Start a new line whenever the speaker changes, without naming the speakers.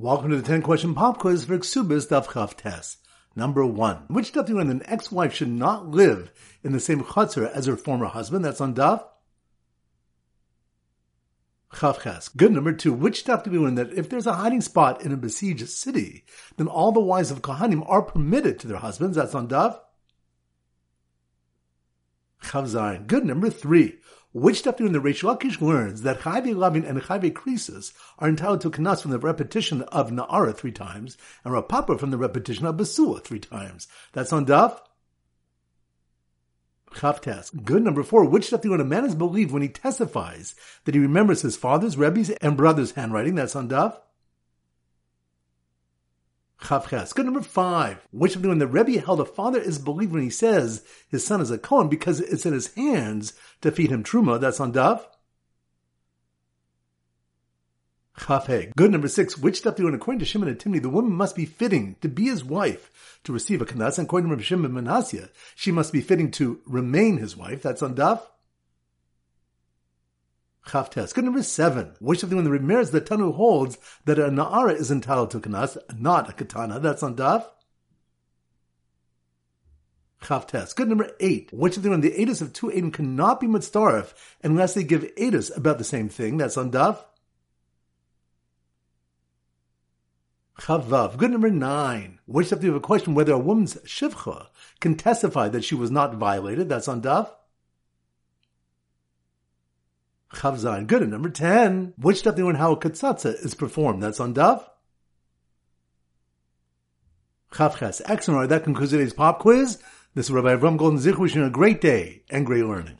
Welcome to the 10 question pop quiz for Ksubos Daf Chaf Tes. Number one. Which Daf do you when an ex-wife should not live in the same chutzner as her former husband? That's on Daf. Ches. Good number two. Which Daf do we learn that if there's a hiding spot in a besieged city, then all the wives of Kohanim are permitted to their husbands? That's on Daf. Chav. Good number three. Which chapter in the Reish Lakish learns that Chayve Lavin and Chayve Krisus are entitled to Kanas from the repetition of Na'ara three times, and Rav Papa from the repetition of Basua three times. That's on Daf. Chavtas. Good number four. Which chapter when a man is believed when he testifies that he remembers his father's, Rebbe's, and brother's handwriting? That's on Daf. Chavches. Good number five. Which of the when the Rebbe held a father is believed when he says his son is a Kohen because it's in his hands to feed him truma. That's on Daf. Chafhe. Good number six. Which stuff do you according to Shimon HaTimni, the woman must be fitting to be his wife to receive a kanas, and according to Shimon ben Menasya, she must be fitting to remain his wife. That's on Daf. Chavtes. Good number seven. Which of the one that remembers the Tanu holds that a Na'ara is entitled to Kanas, not a Katana. That's on Daf. Chavtes. Good number eight. Which of the one the Edis of two Adim cannot be Mitzdarif unless they give Edis about the same thing. That's on Daf. Chavav. Good number nine. Which of the have a question whether a woman's shifcha can testify that she was not violated. That's on Daf. Chavzain. Good. And number 10, which they learn how a katsatza is performed? That's on Daf. Chavches. Excellent. That concludes today's pop quiz. This is Rabbi Avram Golden Zich wishing a great day and great learning.